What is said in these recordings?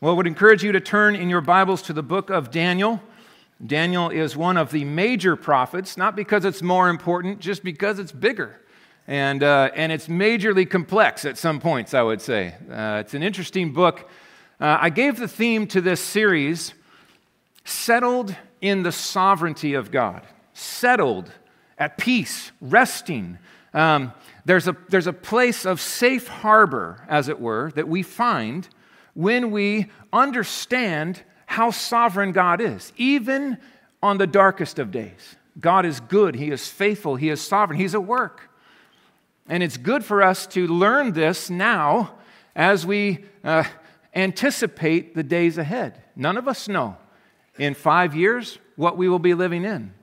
Well, I would encourage you to turn in your Bibles to the book of Daniel. Daniel is one of the major prophets, not because it's more important, just because it's bigger. And, uh, and it's majorly complex at some points, I would say. Uh, it's an interesting book. Uh, I gave the theme to this series Settled in the Sovereignty of God. Settled, at peace, resting. Um, there's, a, there's a place of safe harbor, as it were, that we find when we understand how sovereign God is, even on the darkest of days. God is good, He is faithful, He is sovereign, He's at work. And it's good for us to learn this now as we uh, anticipate the days ahead. None of us know in five years what we will be living in.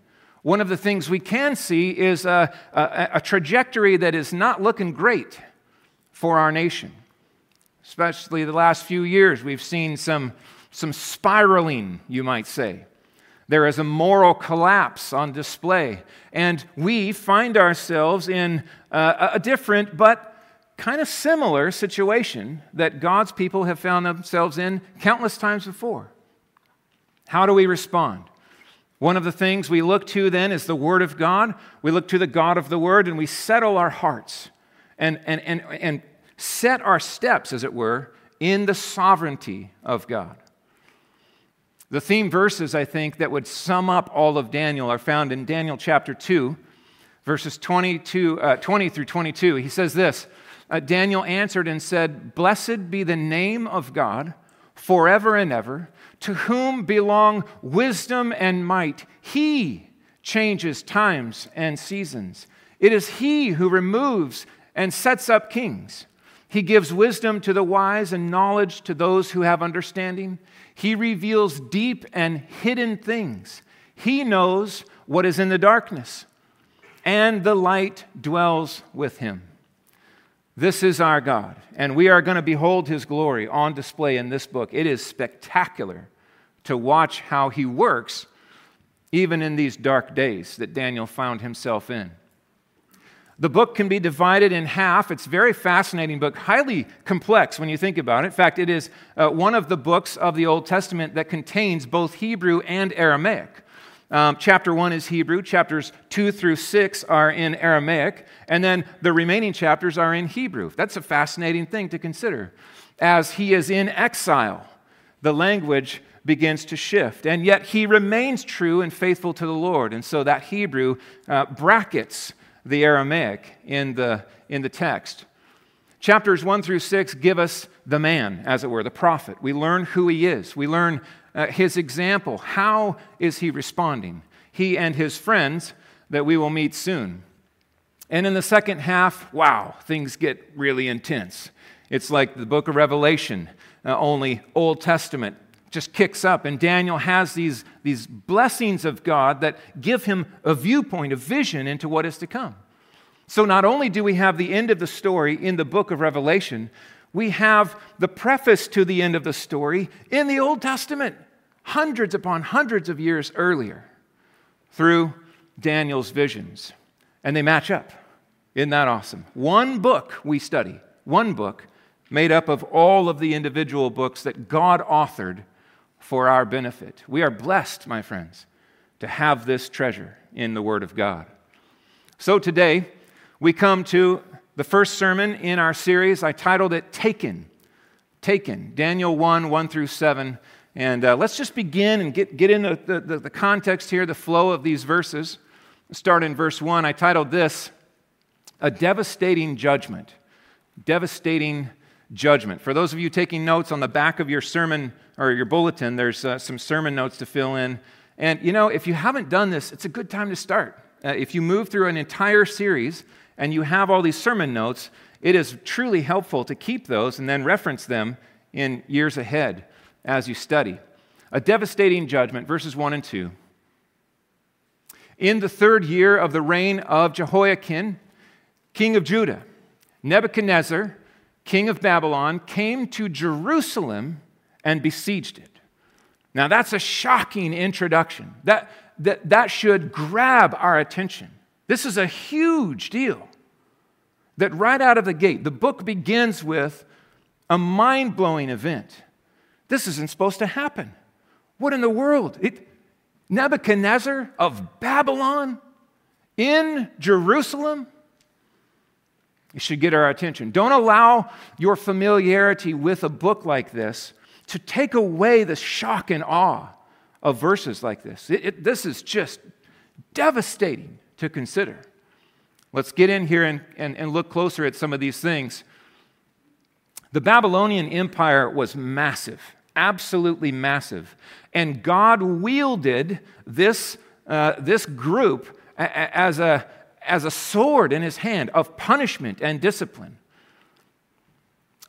One of the things we can see is a, a, a trajectory that is not looking great for our nation especially the last few years, we've seen some, some spiraling, you might say. There is a moral collapse on display. And we find ourselves in uh, a different but kind of similar situation that God's people have found themselves in countless times before. How do we respond? One of the things we look to then is the Word of God. We look to the God of the Word and we settle our hearts and, and, and, and set our steps, as it were, in the sovereignty of God. The theme verses, I think, that would sum up all of Daniel are found in Daniel chapter 2, verses 22, uh, 20 through 22. He says this uh, Daniel answered and said, Blessed be the name of God forever and ever, to whom belong wisdom and might. He changes times and seasons. It is He who removes and sets up kings. He gives wisdom to the wise and knowledge to those who have understanding. He reveals deep and hidden things. He knows what is in the darkness, and the light dwells with him. This is our God, and we are going to behold his glory on display in this book. It is spectacular to watch how he works, even in these dark days that Daniel found himself in. The book can be divided in half. It's a very fascinating book, highly complex when you think about it. In fact, it is uh, one of the books of the Old Testament that contains both Hebrew and Aramaic. Um, chapter 1 is Hebrew, chapters 2 through 6 are in Aramaic, and then the remaining chapters are in Hebrew. That's a fascinating thing to consider. As he is in exile, the language begins to shift, and yet he remains true and faithful to the Lord. And so that Hebrew uh, brackets the Aramaic in the, in the text. Chapters 1 through 6 give us the man, as it were, the prophet. We learn who he is, we learn uh, his example. How is he responding? He and his friends that we will meet soon. And in the second half, wow, things get really intense. It's like the book of Revelation, uh, only Old Testament just kicks up. And Daniel has these, these blessings of God that give him a viewpoint, a vision into what is to come. So not only do we have the end of the story in the book of Revelation, we have the preface to the end of the story in the Old Testament, hundreds upon hundreds of years earlier, through Daniel's visions. And they match up. Isn't that awesome? One book we study, one book made up of all of the individual books that God authored for our benefit. We are blessed, my friends, to have this treasure in the Word of God. So today, we come to the first sermon in our series. I titled it Taken. Taken. Daniel 1 1 through 7. And uh, let's just begin and get, get into the, the, the context here, the flow of these verses. start in verse 1. I titled this A Devastating Judgment. Devastating Judgment. For those of you taking notes on the back of your sermon or your bulletin, there's uh, some sermon notes to fill in. And you know, if you haven't done this, it's a good time to start. Uh, if you move through an entire series and you have all these sermon notes, it is truly helpful to keep those and then reference them in years ahead as you study. A devastating judgment, verses 1 and 2. In the third year of the reign of Jehoiakim, king of Judah, Nebuchadnezzar, king of Babylon, came to Jerusalem and besieged it. Now, that's a shocking introduction. That, that, that should grab our attention. This is a huge deal. That right out of the gate, the book begins with a mind blowing event. This isn't supposed to happen. What in the world? It, Nebuchadnezzar of Babylon in Jerusalem? It should get our attention. Don't allow your familiarity with a book like this to take away the shock and awe of verses like this. It, it, this is just devastating to consider. Let's get in here and, and, and look closer at some of these things. The Babylonian Empire was massive, absolutely massive. And God wielded this, uh, this group as a, as a sword in his hand of punishment and discipline.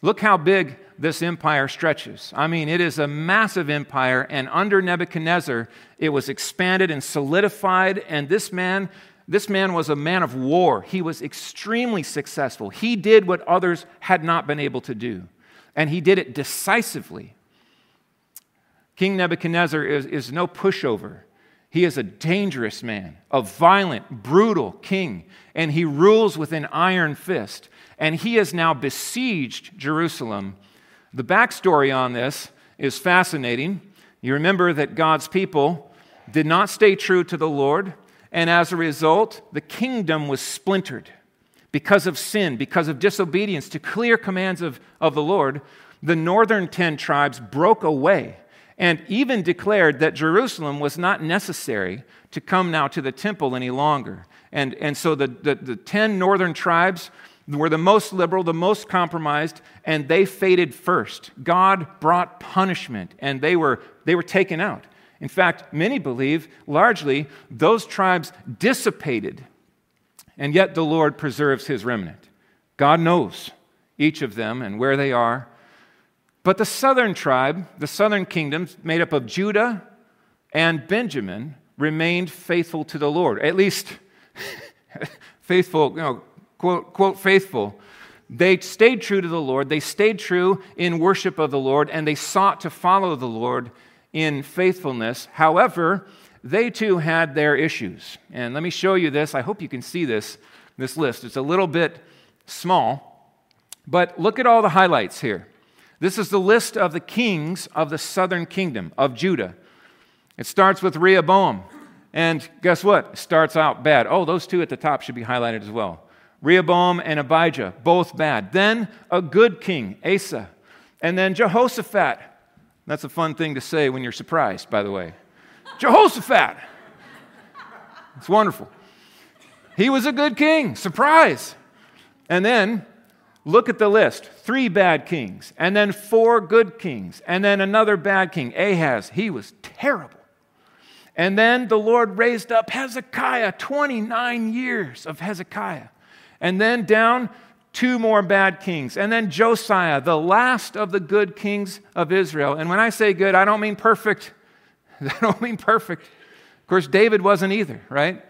Look how big this empire stretches. I mean, it is a massive empire, and under Nebuchadnezzar, it was expanded and solidified. And this man, this man was a man of war. He was extremely successful. He did what others had not been able to do, and he did it decisively. King Nebuchadnezzar is, is no pushover. He is a dangerous man, a violent, brutal king, and he rules with an iron fist. And he has now besieged Jerusalem the backstory on this is fascinating. You remember that God's people did not stay true to the Lord, and as a result, the kingdom was splintered because of sin, because of disobedience to clear commands of, of the Lord. The northern 10 tribes broke away and even declared that Jerusalem was not necessary to come now to the temple any longer. And, and so the, the, the 10 northern tribes were the most liberal, the most compromised, and they faded first. God brought punishment, and they were, they were taken out. In fact, many believe largely those tribes dissipated, and yet the Lord preserves his remnant. God knows each of them and where they are. But the southern tribe, the southern kingdoms, made up of Judah and Benjamin, remained faithful to the Lord. At least faithful, you know, quote, quote, faithful. They stayed true to the Lord. They stayed true in worship of the Lord, and they sought to follow the Lord in faithfulness. However, they too had their issues. And let me show you this. I hope you can see this, this list. It's a little bit small, but look at all the highlights here. This is the list of the kings of the southern kingdom of Judah. It starts with Rehoboam. And guess what? It starts out bad. Oh, those two at the top should be highlighted as well. Rehoboam and Abijah, both bad. Then a good king, Asa. And then Jehoshaphat. That's a fun thing to say when you're surprised, by the way. Jehoshaphat. It's wonderful. He was a good king. Surprise. And then look at the list three bad kings, and then four good kings, and then another bad king, Ahaz. He was terrible. And then the Lord raised up Hezekiah, 29 years of Hezekiah. And then down two more bad kings. And then Josiah, the last of the good kings of Israel. And when I say good, I don't mean perfect. I don't mean perfect. Of course, David wasn't either, right?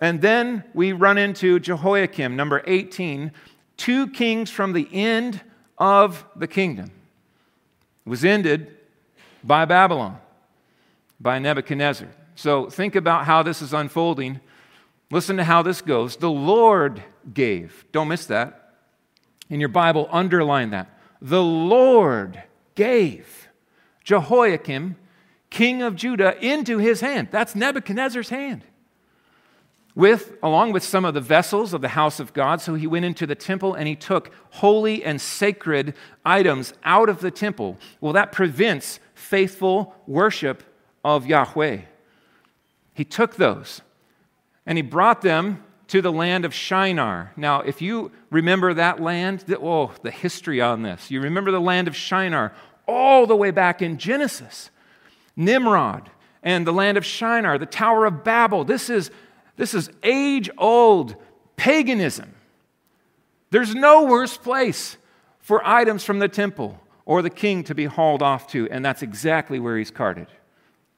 And then we run into Jehoiakim, number 18, two kings from the end of the kingdom. It was ended by Babylon, by Nebuchadnezzar. So think about how this is unfolding. Listen to how this goes. The Lord gave. Don't miss that. In your Bible, underline that. The Lord gave Jehoiakim, king of Judah, into his hand. That's Nebuchadnezzar's hand. With, along with some of the vessels of the house of God. So he went into the temple and he took holy and sacred items out of the temple. Well, that prevents faithful worship of Yahweh. He took those and he brought them to the land of Shinar. Now, if you remember that land, oh, the history on this. You remember the land of Shinar all the way back in Genesis. Nimrod and the land of Shinar, the Tower of Babel. This is, this is age old paganism. There's no worse place for items from the temple or the king to be hauled off to, and that's exactly where he's carted,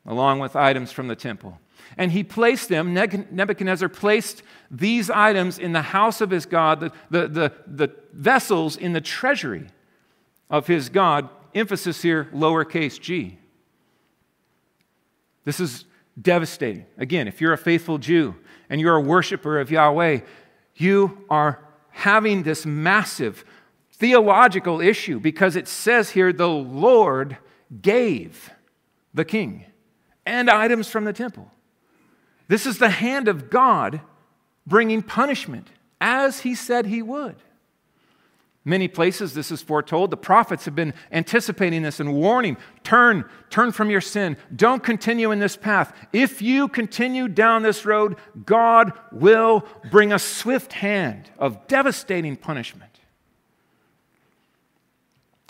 along with items from the temple. And he placed them, Nebuchadnezzar placed these items in the house of his God, the, the, the, the vessels in the treasury of his God. Emphasis here, lowercase g. This is devastating. Again, if you're a faithful Jew and you're a worshiper of Yahweh, you are having this massive theological issue because it says here, the Lord gave the king and items from the temple. This is the hand of God bringing punishment as he said he would. Many places this is foretold. The prophets have been anticipating this and warning turn, turn from your sin. Don't continue in this path. If you continue down this road, God will bring a swift hand of devastating punishment.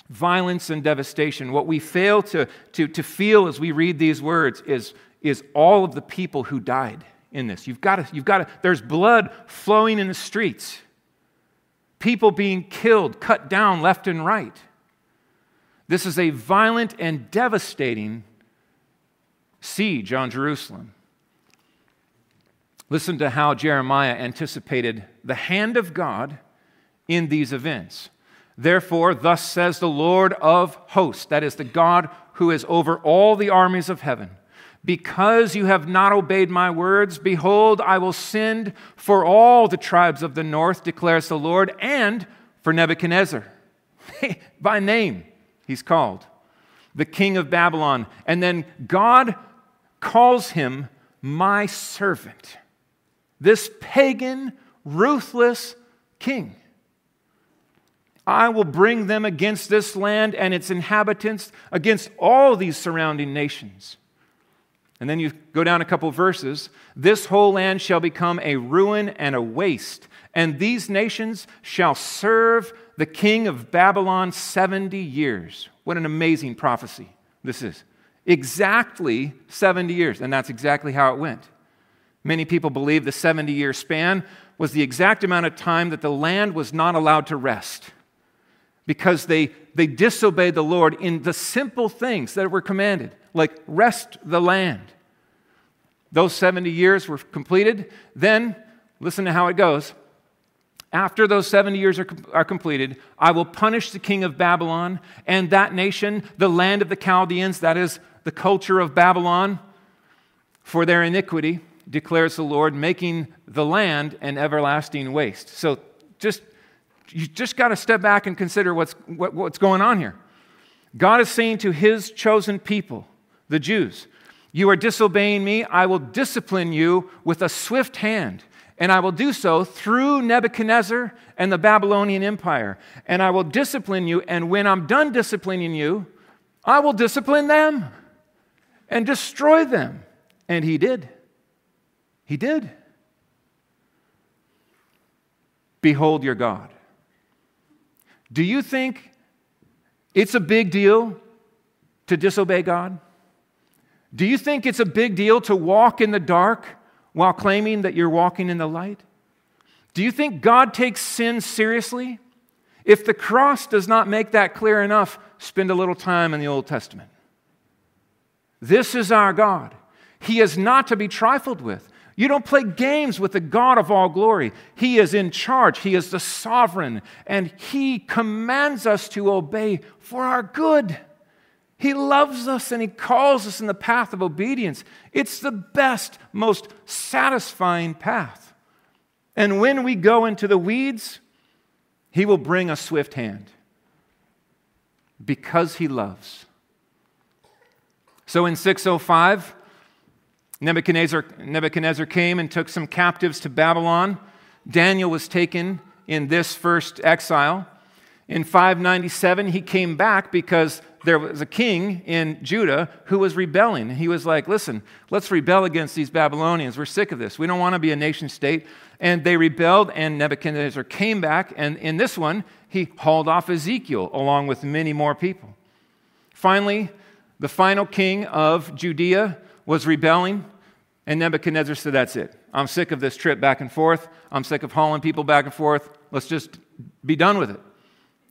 Violence and devastation. What we fail to, to, to feel as we read these words is, is all of the people who died in this. You've got to, you've got to, there's blood flowing in the streets people being killed, cut down left and right. This is a violent and devastating siege on Jerusalem. Listen to how Jeremiah anticipated the hand of God in these events. Therefore, thus says the Lord of hosts, that is the God who is over all the armies of heaven. Because you have not obeyed my words, behold, I will send for all the tribes of the north, declares the Lord, and for Nebuchadnezzar. By name, he's called, the king of Babylon. And then God calls him my servant, this pagan, ruthless king. I will bring them against this land and its inhabitants, against all these surrounding nations. And then you go down a couple verses. This whole land shall become a ruin and a waste, and these nations shall serve the king of Babylon 70 years. What an amazing prophecy this is. Exactly 70 years, and that's exactly how it went. Many people believe the 70 year span was the exact amount of time that the land was not allowed to rest because they, they disobeyed the Lord in the simple things that were commanded like rest the land. Those 70 years were completed. Then, listen to how it goes. After those 70 years are, are completed, I will punish the king of Babylon and that nation, the land of the Chaldeans, that is the culture of Babylon, for their iniquity, declares the Lord, making the land an everlasting waste. So just you just got to step back and consider what's, what, what's going on here. God is saying to his chosen people, the Jews. You are disobeying me, I will discipline you with a swift hand, and I will do so through Nebuchadnezzar and the Babylonian Empire. And I will discipline you, and when I'm done disciplining you, I will discipline them and destroy them. And he did. He did. Behold your God. Do you think it's a big deal to disobey God? Do you think it's a big deal to walk in the dark while claiming that you're walking in the light? Do you think God takes sin seriously? If the cross does not make that clear enough, spend a little time in the Old Testament. This is our God. He is not to be trifled with. You don't play games with the God of all glory. He is in charge, He is the sovereign, and He commands us to obey for our good. He loves us and He calls us in the path of obedience. It's the best, most satisfying path. And when we go into the weeds, He will bring a swift hand because He loves. So in 605, Nebuchadnezzar, Nebuchadnezzar came and took some captives to Babylon. Daniel was taken in this first exile. In 597, he came back because there was a king in Judah who was rebelling. He was like, listen, let's rebel against these Babylonians. We're sick of this. We don't want to be a nation state. And they rebelled, and Nebuchadnezzar came back. And in this one, he hauled off Ezekiel along with many more people. Finally, the final king of Judea was rebelling. And Nebuchadnezzar said, That's it. I'm sick of this trip back and forth. I'm sick of hauling people back and forth. Let's just be done with it.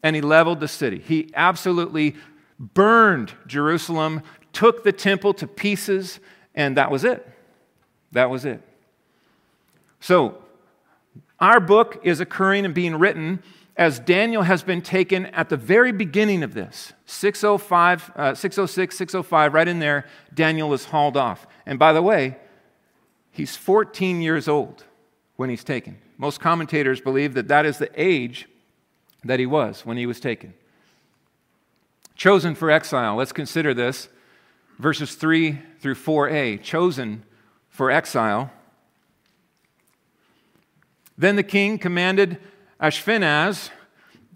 And he leveled the city. He absolutely burned Jerusalem, took the temple to pieces, and that was it. That was it. So, our book is occurring and being written as Daniel has been taken at the very beginning of this 605, uh, 606, 605, right in there, Daniel is hauled off. And by the way, he's 14 years old when he's taken. Most commentators believe that that is the age that he was when he was taken. Chosen for exile. Let's consider this. Verses 3 through 4a. Chosen for exile. Then the king commanded Ashpenaz,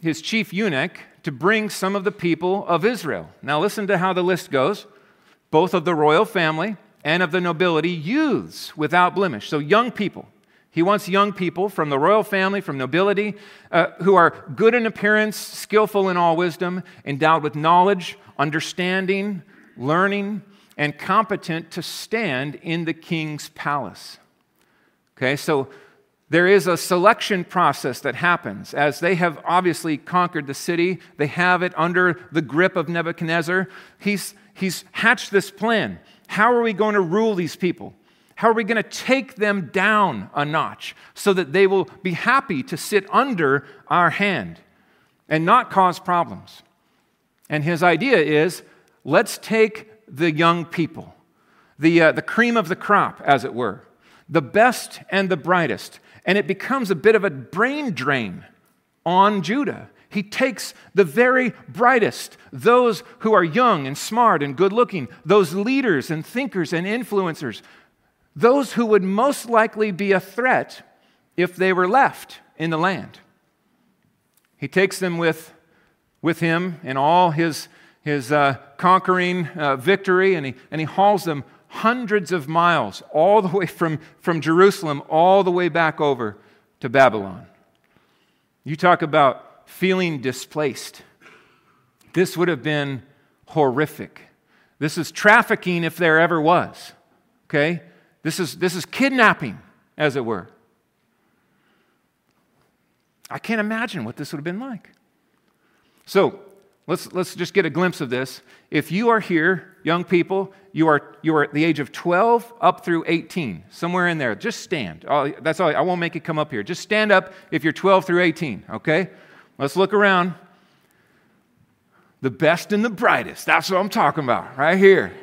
his chief eunuch, to bring some of the people of Israel. Now, listen to how the list goes both of the royal family and of the nobility, youths without blemish. So, young people. He wants young people from the royal family, from nobility, uh, who are good in appearance, skillful in all wisdom, endowed with knowledge, understanding, learning, and competent to stand in the king's palace. Okay, so there is a selection process that happens as they have obviously conquered the city. They have it under the grip of Nebuchadnezzar. He's, he's hatched this plan. How are we going to rule these people? How are we going to take them down a notch so that they will be happy to sit under our hand and not cause problems? And his idea is let's take the young people, the, uh, the cream of the crop, as it were, the best and the brightest, and it becomes a bit of a brain drain on Judah. He takes the very brightest, those who are young and smart and good looking, those leaders and thinkers and influencers those who would most likely be a threat if they were left in the land. He takes them with, with him in all his, his uh, conquering uh, victory, and he, and he hauls them hundreds of miles, all the way from, from Jerusalem, all the way back over to Babylon. You talk about feeling displaced. This would have been horrific. This is trafficking if there ever was. Okay? This is, this is kidnapping, as it were. I can't imagine what this would have been like. So let's, let's just get a glimpse of this. If you are here, young people, you are, you are at the age of 12 up through 18, somewhere in there, just stand. Oh, that's all. I won't make it come up here. Just stand up if you're 12 through 18, okay? Let's look around. The best and the brightest. That's what I'm talking about, right here.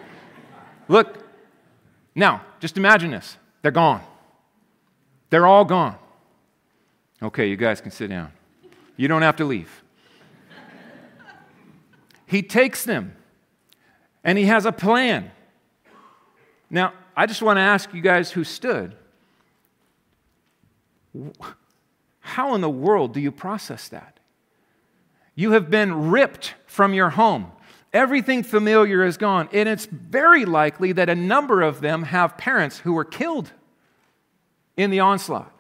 Look, now, just imagine this. They're gone. They're all gone. Okay, you guys can sit down. You don't have to leave. He takes them and he has a plan. Now, I just want to ask you guys who stood how in the world do you process that? You have been ripped from your home. Everything familiar is gone. And it's very likely that a number of them have parents who were killed in the onslaught.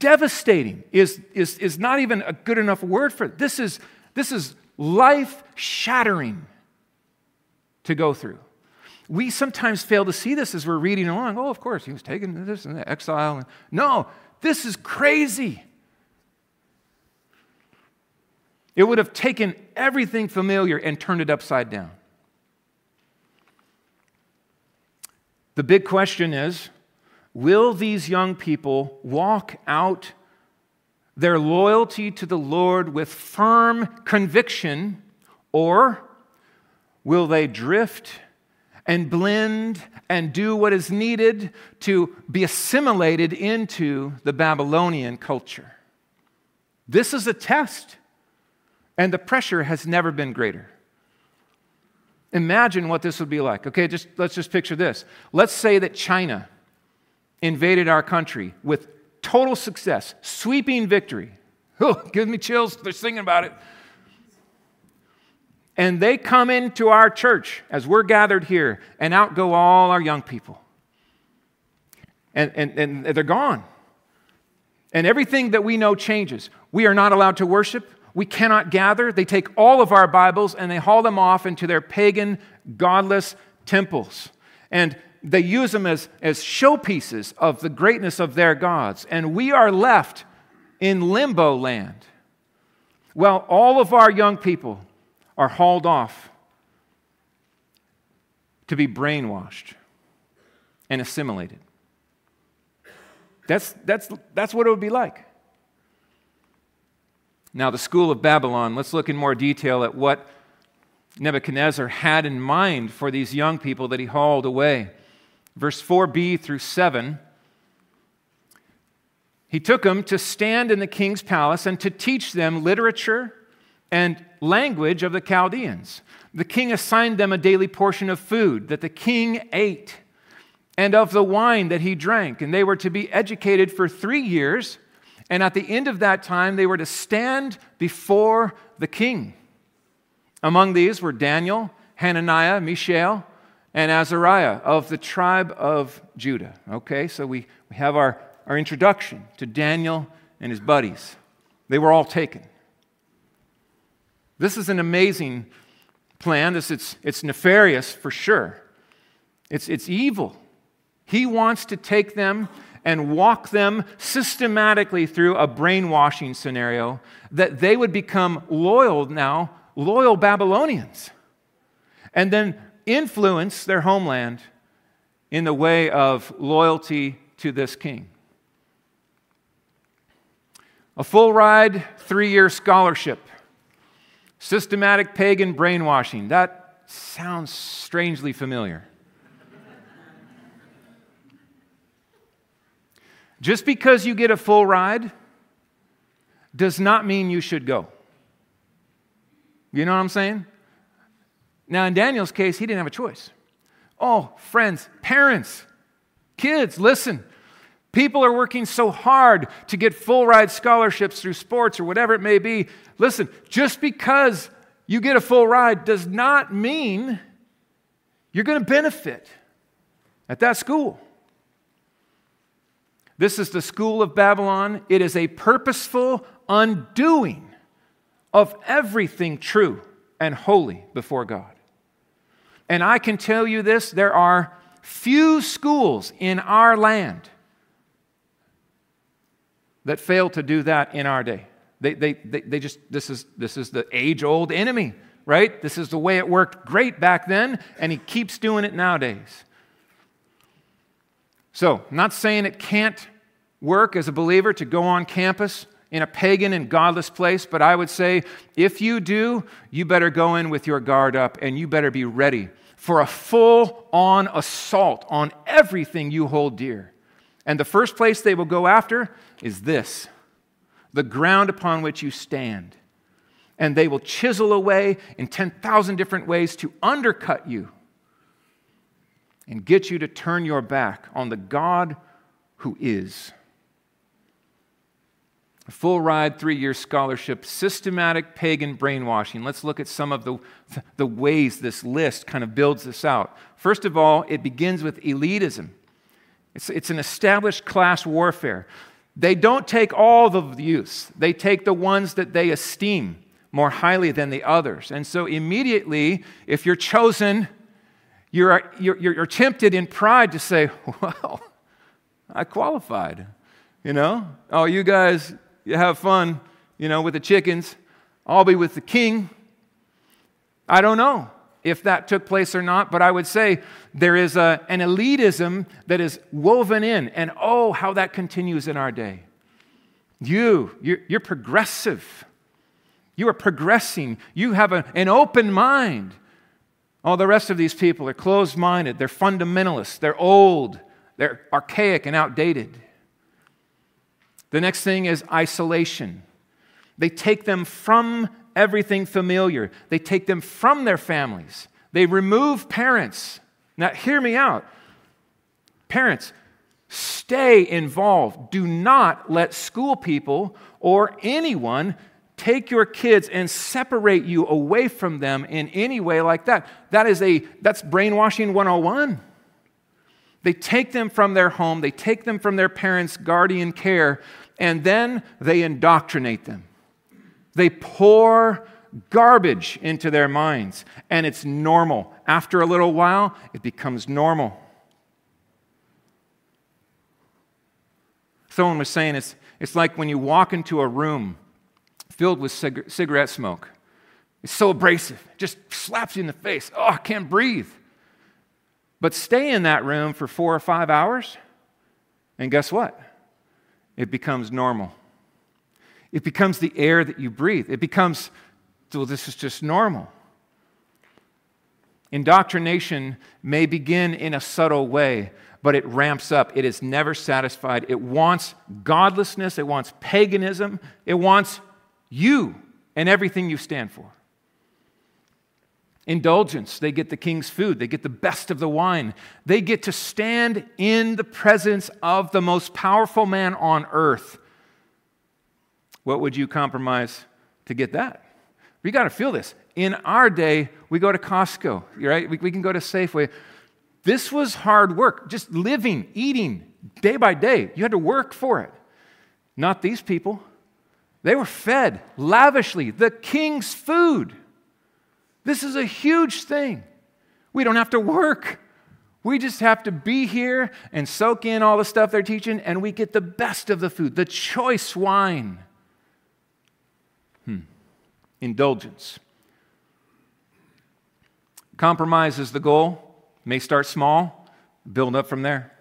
Devastating is, is, is not even a good enough word for it. This is, this is life shattering to go through. We sometimes fail to see this as we're reading along. Oh, of course, he was taken to this and that exile. No, this is crazy. It would have taken everything familiar and turned it upside down. The big question is will these young people walk out their loyalty to the Lord with firm conviction, or will they drift and blend and do what is needed to be assimilated into the Babylonian culture? This is a test. And the pressure has never been greater. Imagine what this would be like. Okay, just let's just picture this. Let's say that China invaded our country with total success, sweeping victory. Oh, gives me chills. They're singing about it. And they come into our church as we're gathered here, and out go all our young people. And, and, and they're gone. And everything that we know changes. We are not allowed to worship we cannot gather. They take all of our Bibles and they haul them off into their pagan, godless temples. And they use them as, as showpieces of the greatness of their gods. And we are left in limbo land. Well, all of our young people are hauled off to be brainwashed and assimilated. That's, that's, that's what it would be like. Now, the school of Babylon, let's look in more detail at what Nebuchadnezzar had in mind for these young people that he hauled away. Verse 4b through 7. He took them to stand in the king's palace and to teach them literature and language of the Chaldeans. The king assigned them a daily portion of food that the king ate and of the wine that he drank. And they were to be educated for three years. And at the end of that time, they were to stand before the king. Among these were Daniel, Hananiah, Mishael, and Azariah of the tribe of Judah. Okay, so we, we have our, our introduction to Daniel and his buddies. They were all taken. This is an amazing plan. This, it's, it's nefarious for sure. It's, it's evil. He wants to take them and walk them systematically through a brainwashing scenario that they would become loyal now, loyal Babylonians, and then influence their homeland in the way of loyalty to this king. A full ride, three year scholarship, systematic pagan brainwashing. That sounds strangely familiar. Just because you get a full ride does not mean you should go. You know what I'm saying? Now, in Daniel's case, he didn't have a choice. Oh, friends, parents, kids, listen. People are working so hard to get full ride scholarships through sports or whatever it may be. Listen, just because you get a full ride does not mean you're going to benefit at that school. This is the school of Babylon. It is a purposeful undoing of everything true and holy before God. And I can tell you this there are few schools in our land that fail to do that in our day. They, they, they, they just, this is, this is the age old enemy, right? This is the way it worked great back then, and he keeps doing it nowadays. So, not saying it can't work as a believer to go on campus in a pagan and godless place, but I would say if you do, you better go in with your guard up and you better be ready for a full on assault on everything you hold dear. And the first place they will go after is this the ground upon which you stand. And they will chisel away in 10,000 different ways to undercut you and get you to turn your back on the God who is. Full ride, three year scholarship, systematic pagan brainwashing. Let's look at some of the, the ways this list kind of builds this out. First of all, it begins with elitism, it's, it's an established class warfare. They don't take all the youths, they take the ones that they esteem more highly than the others. And so, immediately, if you're chosen, you're, you're, you're tempted in pride to say, Well, I qualified. You know? Oh, you guys, you have fun, you know, with the chickens. I'll be with the king. I don't know if that took place or not, but I would say there is a, an elitism that is woven in, and oh, how that continues in our day. You, you're, you're progressive. You are progressing. You have a, an open mind. All the rest of these people are closed minded, they're fundamentalists, they're old, they're archaic and outdated. The next thing is isolation. They take them from everything familiar, they take them from their families. They remove parents. Now, hear me out. Parents, stay involved. Do not let school people or anyone take your kids and separate you away from them in any way like that. That is a that's brainwashing 101. They take them from their home, they take them from their parents' guardian care, and then they indoctrinate them. They pour garbage into their minds, and it's normal. After a little while, it becomes normal. Someone was saying it's, it's like when you walk into a room filled with cig- cigarette smoke. It's so abrasive, it just slaps you in the face. Oh, I can't breathe. But stay in that room for four or five hours, and guess what? It becomes normal. It becomes the air that you breathe. It becomes, well, this is just normal. Indoctrination may begin in a subtle way, but it ramps up. It is never satisfied. It wants godlessness, it wants paganism, it wants you and everything you stand for. Indulgence, they get the king's food, they get the best of the wine. They get to stand in the presence of the most powerful man on earth. What would you compromise to get that? We got to feel this. In our day, we go to Costco, right? We, we can go to Safeway. This was hard work, just living, eating day by day. You had to work for it. Not these people. They were fed lavishly, the king's food. This is a huge thing. We don't have to work. We just have to be here and soak in all the stuff they're teaching, and we get the best of the food, the choice wine. Hmm. Indulgence. Compromise is the goal. May start small, build up from there.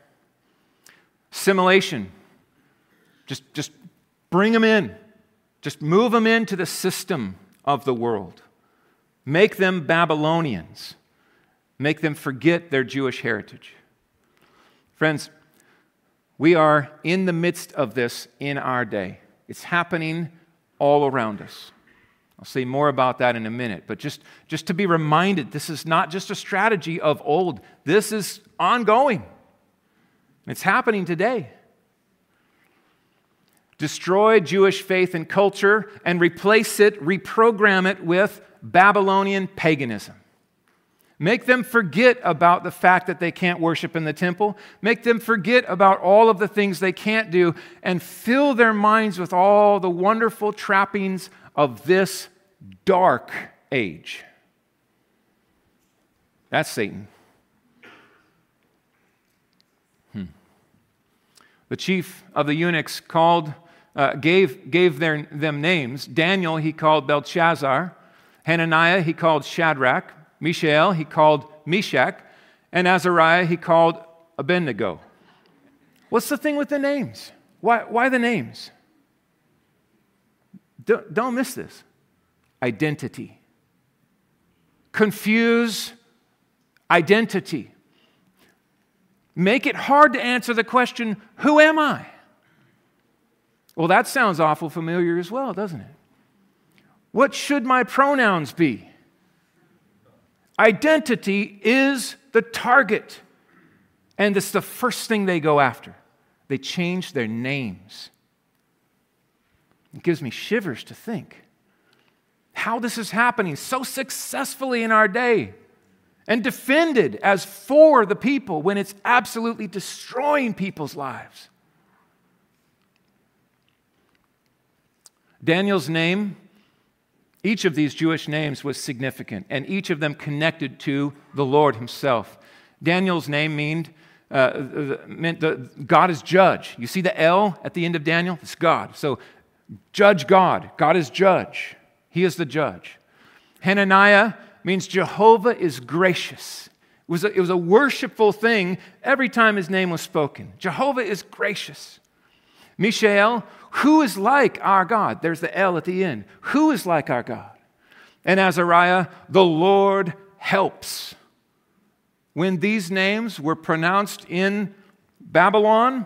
Assimilation. Just, just bring them in. Just move them into the system of the world. Make them Babylonians. Make them forget their Jewish heritage. Friends, we are in the midst of this in our day. It's happening all around us. I'll say more about that in a minute, but just, just to be reminded this is not just a strategy of old, this is ongoing. It's happening today. Destroy Jewish faith and culture and replace it, reprogram it with Babylonian paganism. Make them forget about the fact that they can't worship in the temple. Make them forget about all of the things they can't do and fill their minds with all the wonderful trappings of this dark age. That's Satan. Hmm. The chief of the eunuchs called, uh, gave, gave their, them names. Daniel he called Belshazzar. Hananiah he called Shadrach. Mishael he called Meshach. And Azariah he called Abednego. What's the thing with the names? Why, why the names? Don't, don't miss this identity. Confuse identity. Make it hard to answer the question, Who am I? Well, that sounds awful familiar as well, doesn't it? What should my pronouns be? Identity is the target. And it's the first thing they go after. They change their names. It gives me shivers to think how this is happening so successfully in our day and defended as for the people when it's absolutely destroying people's lives. Daniel's name, each of these Jewish names was significant, and each of them connected to the Lord Himself. Daniel's name meant, uh, meant the, God is judge. You see the L at the end of Daniel? It's God. So, judge God. God is judge. He is the judge. Hananiah means Jehovah is gracious. It was, a, it was a worshipful thing every time his name was spoken. Jehovah is gracious. Mishael, who is like our God? There's the L at the end. Who is like our God? And Azariah, the Lord helps. When these names were pronounced in Babylon,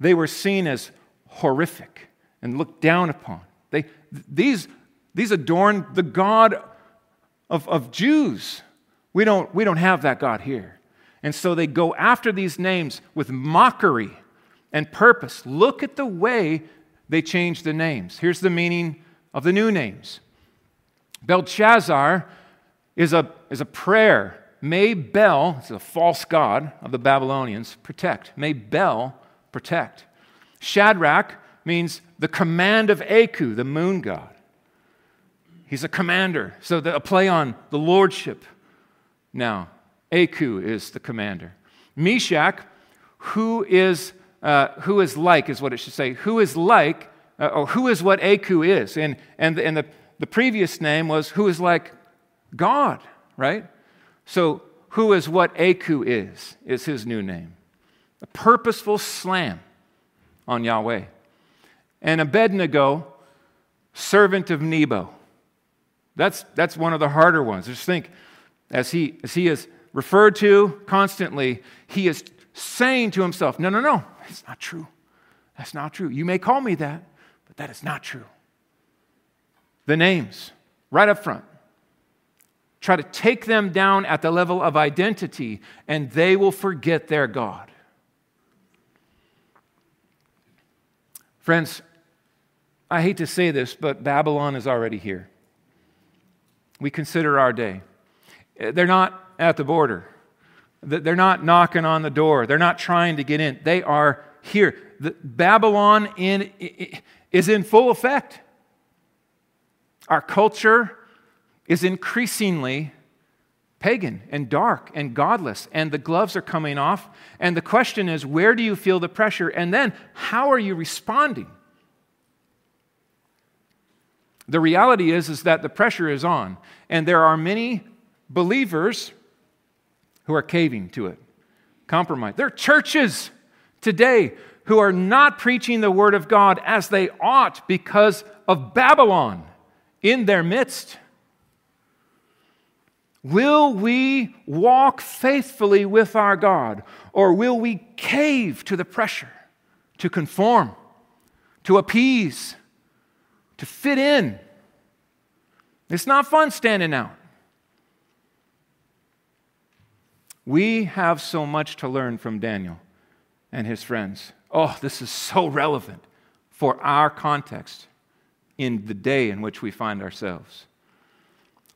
they were seen as horrific and looked down upon. They, these, these adorn the God of, of Jews. We don't, we don't have that God here. And so they go after these names with mockery and purpose. Look at the way they change the names. Here's the meaning of the new names Belshazzar is a, is a prayer. May Bel, it's a false god of the Babylonians, protect. May Bel protect. Shadrach means the command of Aku, the moon god. He's a commander. So the, a play on the lordship. Now, Aku is the commander. Meshach, who is, uh, who is like, is what it should say. Who is like, uh, or who is what Aku is. And, and, and the, the previous name was who is like God, right? So, who is what Aku is, is his new name. A purposeful slam on Yahweh. And Abednego, servant of Nebo. That's, that's one of the harder ones. Just think, as he, as he is referred to constantly, he is saying to himself, No, no, no, it's not true. That's not true. You may call me that, but that is not true. The names, right up front try to take them down at the level of identity, and they will forget their God. Friends, I hate to say this, but Babylon is already here. We consider our day. They're not at the border. They're not knocking on the door. They're not trying to get in. They are here. The Babylon in, is in full effect. Our culture is increasingly pagan and dark and godless, and the gloves are coming off. And the question is, where do you feel the pressure? And then, how are you responding? The reality is, is that the pressure is on, and there are many believers who are caving to it, compromise. There are churches today who are not preaching the word of God as they ought because of Babylon in their midst. Will we walk faithfully with our God, or will we cave to the pressure to conform, to appease, to fit in? It's not fun standing out. We have so much to learn from Daniel and his friends. Oh, this is so relevant for our context in the day in which we find ourselves.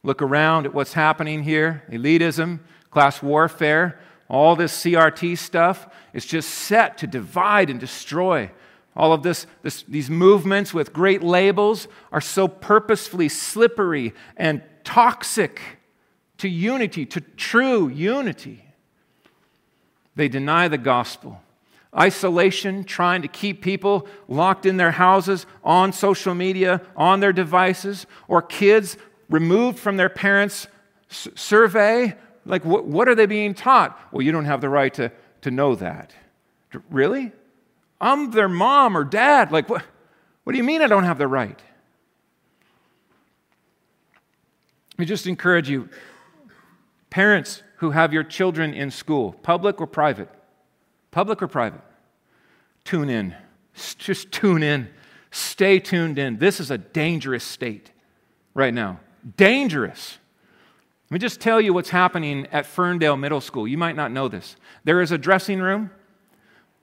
Look around at what's happening here elitism, class warfare, all this CRT stuff is just set to divide and destroy. All of this, this, these movements with great labels are so purposefully slippery and toxic to unity, to true unity. They deny the gospel. Isolation, trying to keep people locked in their houses, on social media, on their devices, or kids removed from their parents' survey. Like, what, what are they being taught? Well, you don't have the right to, to know that. Really? I'm their mom or dad. Like, what, what do you mean I don't have the right? Let me just encourage you parents who have your children in school, public or private, public or private, tune in. Just tune in. Stay tuned in. This is a dangerous state right now. Dangerous. Let me just tell you what's happening at Ferndale Middle School. You might not know this. There is a dressing room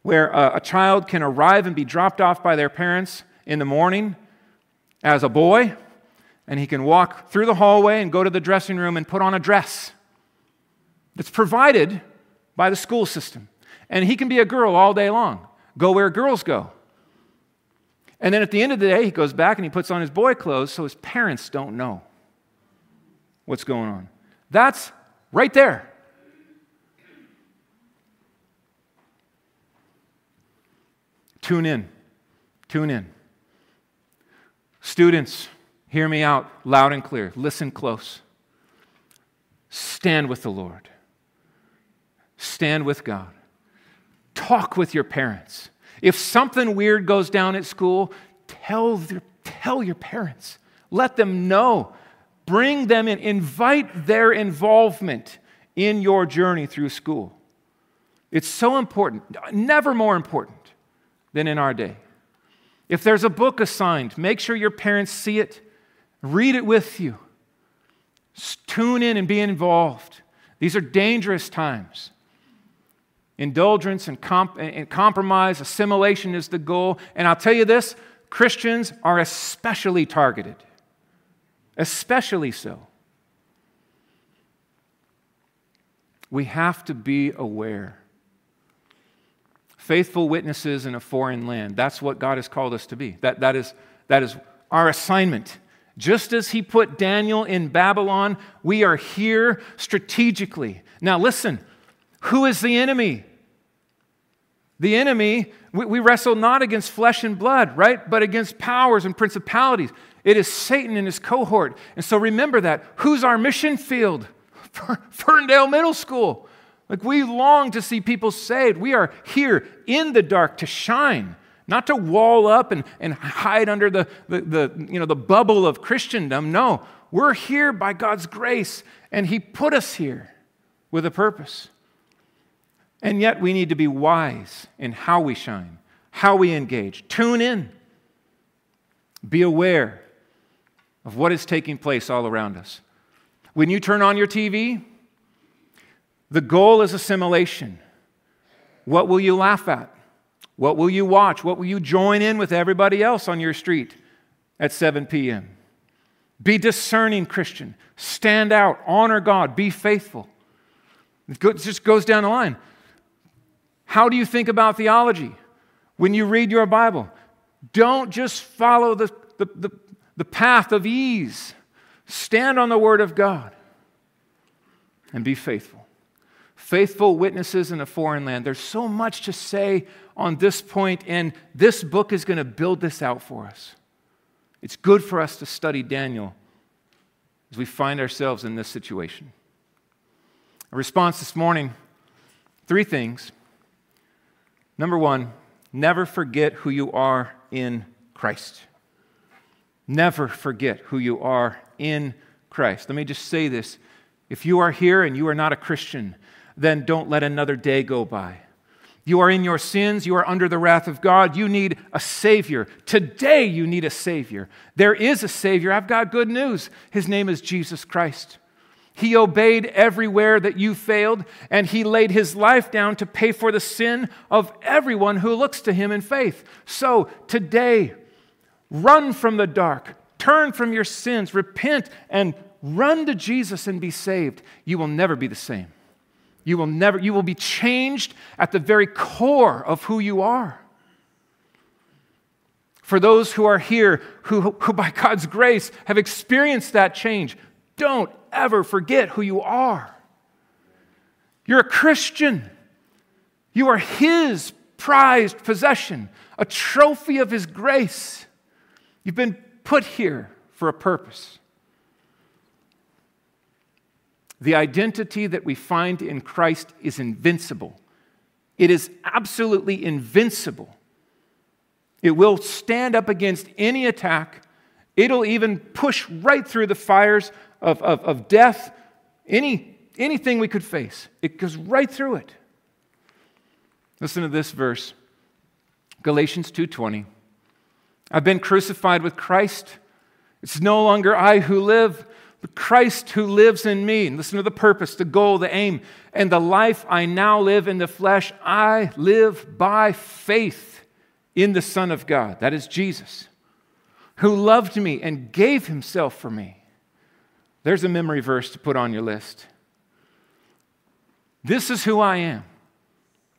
where a, child can arrive and be dropped off by their parents in the morning as a boy, and he can walk through the hallway and go to the dressing room and put on a dress that's provided by the school system. And he can be a girl all day long, go where girls go. And then at the end of the day, he goes back and he puts on his boy clothes so his parents don't know what's going on. That's right there. Tune in. Tune in. Students, hear me out loud and clear. Listen close. Stand with the Lord. Stand with God. Talk with your parents. If something weird goes down at school, tell, their, tell your parents. Let them know. Bring them in. Invite their involvement in your journey through school. It's so important, never more important than in our day. If there's a book assigned, make sure your parents see it, read it with you. Tune in and be involved. These are dangerous times. Indulgence and, comp- and, compromise, assimilation is the goal. And I'll tell you this Christians are especially targeted, especially so. We have to be aware faithful witnesses in a foreign land. That's what God has called us to be. That, that, is, that is our assignment. Just as He put Daniel in Babylon, we are here strategically. Now, listen who is the enemy? The enemy, we, we wrestle not against flesh and blood, right? But against powers and principalities. It is Satan and his cohort. And so remember that. Who's our mission field? Ferndale Middle School. Like we long to see people saved. We are here in the dark to shine, not to wall up and, and hide under the, the, the, you know, the bubble of Christendom. No, we're here by God's grace, and He put us here with a purpose. And yet we need to be wise in how we shine, how we engage. Tune in. Be aware of what is taking place all around us. When you turn on your TV, the goal is assimilation. What will you laugh at? What will you watch? What will you join in with everybody else on your street at 7 p.m.? Be discerning, Christian. Stand out. Honor God. Be faithful. It just goes down the line. How do you think about theology when you read your Bible? Don't just follow the, the, the, the path of ease. Stand on the Word of God and be faithful. Faithful witnesses in a foreign land. There's so much to say on this point, and this book is going to build this out for us. It's good for us to study Daniel as we find ourselves in this situation. A response this morning three things. Number one, never forget who you are in Christ. Never forget who you are in Christ. Let me just say this. If you are here and you are not a Christian, then don't let another day go by. You are in your sins. You are under the wrath of God. You need a Savior. Today, you need a Savior. There is a Savior. I've got good news. His name is Jesus Christ. He obeyed everywhere that you failed, and He laid His life down to pay for the sin of everyone who looks to Him in faith. So, today, run from the dark, turn from your sins, repent, and run to Jesus and be saved. You will never be the same. You will never, you will be changed at the very core of who you are. For those who are here, who, who by God's grace have experienced that change, don't ever forget who you are. You're a Christian. You are His prized possession, a trophy of His grace. You've been put here for a purpose. The identity that we find in Christ is invincible. It is absolutely invincible. It will stand up against any attack. It'll even push right through the fires of, of, of death, any, anything we could face. It goes right through it. Listen to this verse. Galatians 2:20. I've been crucified with Christ. It's no longer I who live, but Christ who lives in me. And listen to the purpose, the goal, the aim. And the life I now live in the flesh, I live by faith in the Son of God. That is Jesus, who loved me and gave himself for me. There's a memory verse to put on your list. This is who I am.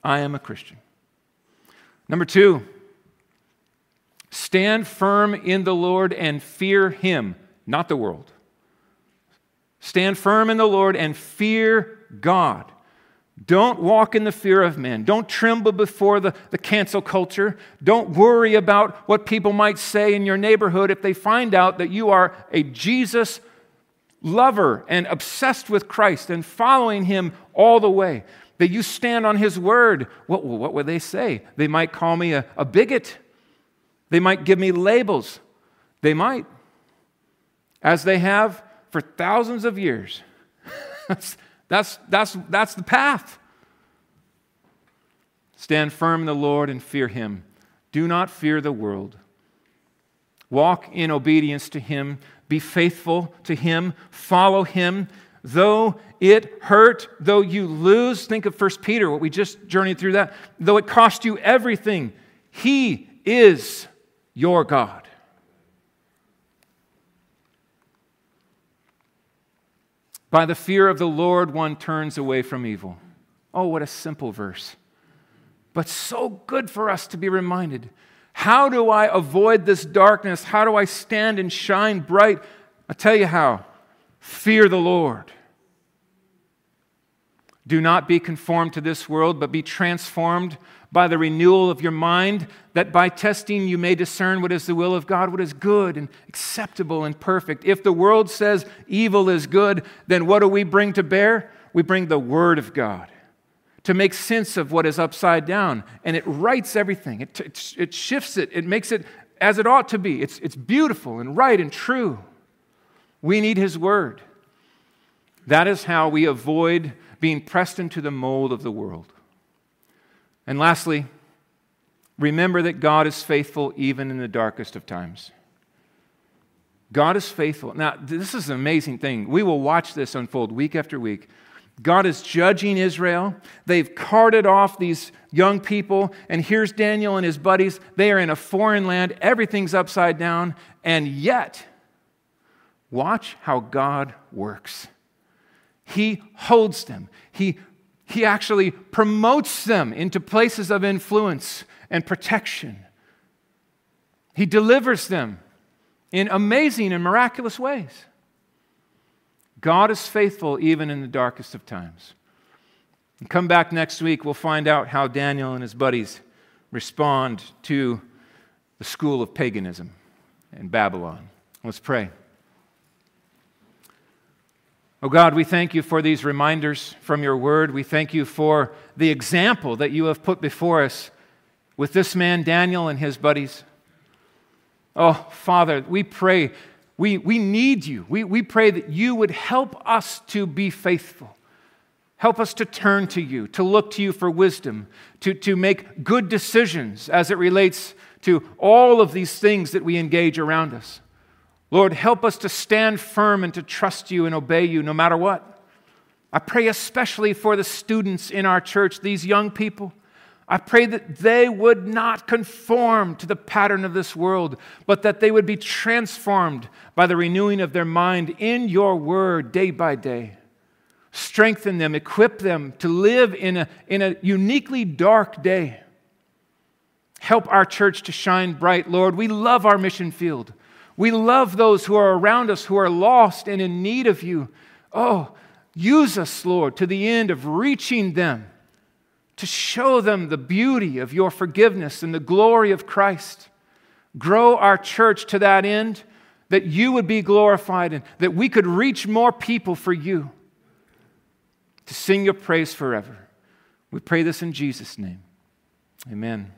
I am a Christian. Number two, stand firm in the Lord and fear him, not the world. Stand firm in the Lord and fear God. Don't walk in the fear of men. Don't tremble before the, the cancel culture. Don't worry about what people might say in your neighborhood if they find out that you are a Jesus lover and obsessed with Christ and following him all the way. That you stand on his word. What, what would they say? They might call me a, a bigot. They might give me labels. They might. As they have for thousands of years. that's, that's, that's, that's the path. Stand firm in the Lord and fear him. Do not fear the world. Walk in obedience to him. Be faithful to him. Follow him. Though it hurt, though you lose, think of 1 Peter, what we just journeyed through that. Though it cost you everything, he is your God. By the fear of the Lord, one turns away from evil. Oh, what a simple verse. But so good for us to be reminded. How do I avoid this darkness? How do I stand and shine bright? i tell you how. Fear the Lord. Do not be conformed to this world, but be transformed by the renewal of your mind, that by testing you may discern what is the will of God, what is good and acceptable and perfect. If the world says evil is good, then what do we bring to bear? We bring the Word of God to make sense of what is upside down. And it rights everything, it, it, it shifts it, it makes it as it ought to be. It's, it's beautiful and right and true. We need His Word. That is how we avoid being pressed into the mold of the world. And lastly, remember that God is faithful even in the darkest of times. God is faithful. Now, this is an amazing thing. We will watch this unfold week after week. God is judging Israel. They've carted off these young people, and here's Daniel and his buddies. They are in a foreign land, everything's upside down, and yet, watch how God works. He holds them, He, he actually promotes them into places of influence and protection. He delivers them in amazing and miraculous ways. God is faithful even in the darkest of times. And come back next week, we'll find out how Daniel and his buddies respond to the school of paganism in Babylon. Let's pray. Oh God, we thank you for these reminders from your word. We thank you for the example that you have put before us with this man, Daniel, and his buddies. Oh, Father, we pray, we, we need you. We, we pray that you would help us to be faithful. Help us to turn to you, to look to you for wisdom, to, to make good decisions as it relates to all of these things that we engage around us. Lord, help us to stand firm and to trust you and obey you no matter what. I pray especially for the students in our church, these young people. I pray that they would not conform to the pattern of this world, but that they would be transformed by the renewing of their mind in your word day by day. Strengthen them, equip them to live in a, in a uniquely dark day. Help our church to shine bright, Lord. We love our mission field. We love those who are around us who are lost and in need of you. Oh, use us, Lord, to the end of reaching them to show them the beauty of your forgiveness and the glory of Christ. Grow our church to that end, that you would be glorified and that we could reach more people for you to sing your praise forever. We pray this in Jesus' name. Amen.